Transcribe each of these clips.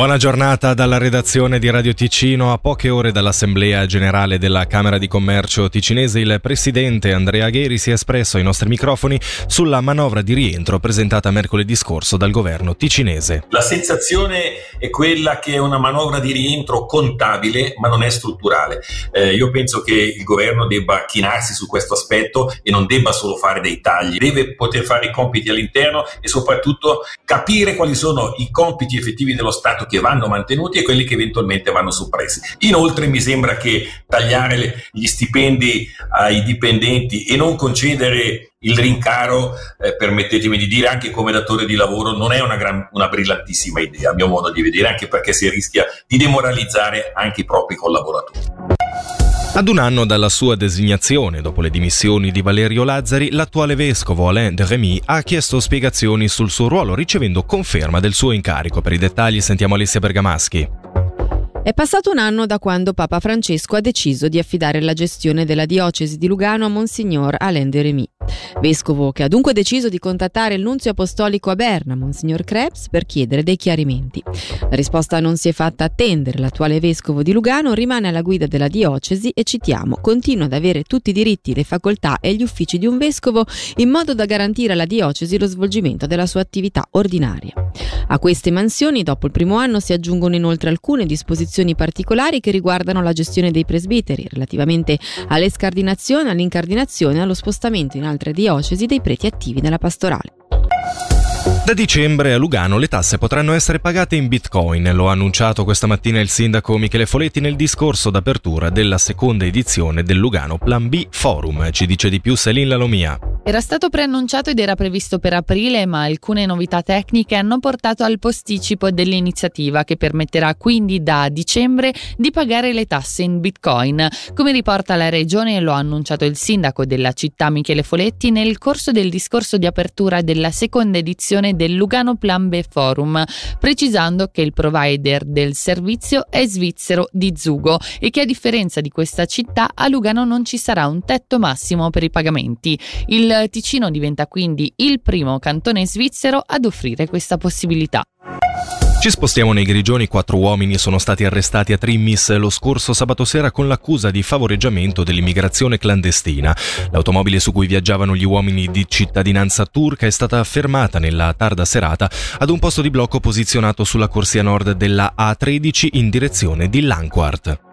Buona giornata dalla redazione di Radio Ticino. A poche ore dall'Assemblea Generale della Camera di Commercio ticinese, il presidente Andrea Gheri si è espresso ai nostri microfoni sulla manovra di rientro presentata mercoledì scorso dal governo ticinese. La sensazione è quella che è una manovra di rientro contabile, ma non è strutturale. Eh, io penso che il governo debba chinarsi su questo aspetto e non debba solo fare dei tagli, deve poter fare i compiti all'interno e soprattutto capire quali sono i compiti effettivi dello Stato che vanno mantenuti e quelli che eventualmente vanno soppressi. Inoltre mi sembra che tagliare le, gli stipendi ai dipendenti e non concedere il rincaro, eh, permettetemi di dire, anche come datore di lavoro, non è una, gran, una brillantissima idea, a mio modo di vedere, anche perché si rischia di demoralizzare anche i propri collaboratori. Ad un anno dalla sua designazione, dopo le dimissioni di Valerio Lazzari, l'attuale vescovo Alain de Remy ha chiesto spiegazioni sul suo ruolo, ricevendo conferma del suo incarico. Per i dettagli sentiamo Alessia Bergamaschi. È passato un anno da quando Papa Francesco ha deciso di affidare la gestione della diocesi di Lugano a Monsignor Alain de Remy. Vescovo che ha dunque deciso di contattare il nunzio apostolico a Berna, Monsignor Krebs, per chiedere dei chiarimenti. La risposta non si è fatta attendere. L'attuale vescovo di Lugano rimane alla guida della diocesi e citiamo, continua ad avere tutti i diritti, le facoltà e gli uffici di un vescovo in modo da garantire alla diocesi lo svolgimento della sua attività ordinaria. A queste mansioni, dopo il primo anno, si aggiungono inoltre alcune disposizioni particolari che riguardano la gestione dei presbiteri, relativamente all'escardinazione, all'incardinazione e allo spostamento in altre diocesi dei preti attivi nella pastorale. Da dicembre a Lugano le tasse potranno essere pagate in bitcoin, lo ha annunciato questa mattina il sindaco Michele Foletti nel discorso d'apertura della seconda edizione del Lugano Plan B Forum. Ci dice di più Selin Lalomia. Era stato preannunciato ed era previsto per aprile, ma alcune novità tecniche hanno portato al posticipo dell'iniziativa che permetterà quindi da dicembre di pagare le tasse in bitcoin. Come riporta la regione lo ha annunciato il sindaco della città Michele Foletti nel corso del discorso di apertura della seconda edizione del Lugano Plan B Forum, precisando che il provider del servizio è svizzero di Zugo e che a differenza di questa città a Lugano non ci sarà un tetto massimo per i pagamenti. Il Ticino diventa quindi il primo cantone svizzero ad offrire questa possibilità. Ci spostiamo nei Grigioni, quattro uomini sono stati arrestati a Trimmis lo scorso sabato sera con l'accusa di favoreggiamento dell'immigrazione clandestina. L'automobile su cui viaggiavano gli uomini di cittadinanza turca è stata fermata nella tarda serata ad un posto di blocco posizionato sulla corsia nord della A13 in direzione di Lanquart.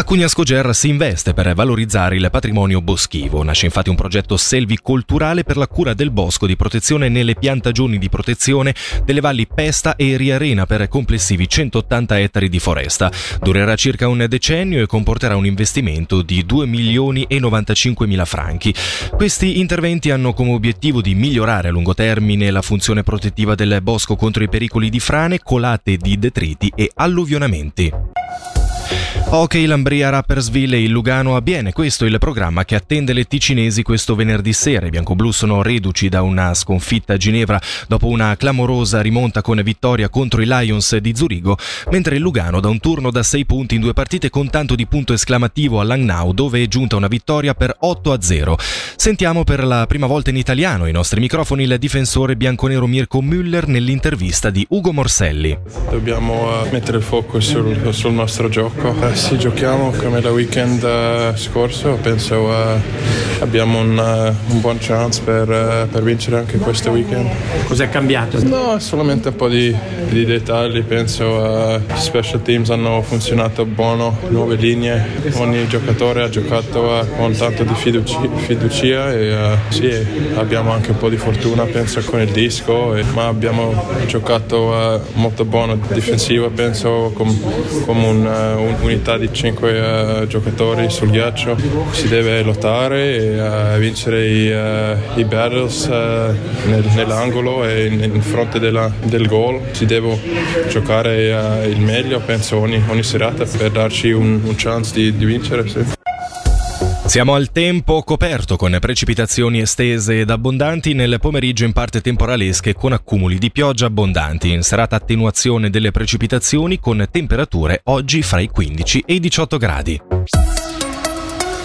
A Cugnascoger si investe per valorizzare il patrimonio boschivo. Nasce infatti un progetto selvicolturale per la cura del bosco di protezione nelle piantagioni di protezione delle valli Pesta e Riarena per complessivi 180 ettari di foresta. Durerà circa un decennio e comporterà un investimento di 2 milioni e 95 mila franchi. Questi interventi hanno come obiettivo di migliorare a lungo termine la funzione protettiva del bosco contro i pericoli di frane, colate di detriti e alluvionamenti. Ok Lambria Rappersville e il Lugano a Biene, questo è il programma che attende le ticinesi questo venerdì sera. I bianco-blu sono reduci da una sconfitta a Ginevra dopo una clamorosa rimonta con vittoria contro i Lions di Zurigo, mentre il Lugano da un turno da 6 punti in due partite con tanto di punto esclamativo a Langnau dove è giunta una vittoria per 8 a 0. Sentiamo per la prima volta in italiano ai nostri microfoni il difensore bianconero Mirko Müller nell'intervista di Ugo Morselli. Dobbiamo uh, mettere il focus sul, sul nostro gioco. Uh, sì, giochiamo come la weekend uh, scorso, penso uh, abbiamo un, uh, un, buon chance per, per, vincere anche questo weekend. Cos'è cambiato? No, solamente un po' di, di dettagli, penso gli special teams hanno funzionato buono, nuove linee, ogni giocatore ha giocato con tanto di fiducia, fiducia e sì, abbiamo anche un po' di fortuna penso con il disco, e, ma abbiamo giocato molto buono difensivo penso come, come un, un'unità unità di 5 uh, giocatori sul ghiaccio, si deve lottare e uh, vincere i, uh, i battles nel, nell'angolo e in, fronte della, del goal. Si deve giocare il meglio, penso, ogni, ogni serata per darci un, un chance di, di vincere. Sì. Siamo al tempo coperto con precipitazioni estese ed abbondanti nel pomeriggio in parte temporalesche con accumuli di pioggia abbondanti. In serata attenuazione delle precipitazioni con temperature oggi fra i 15 e i 18 gradi.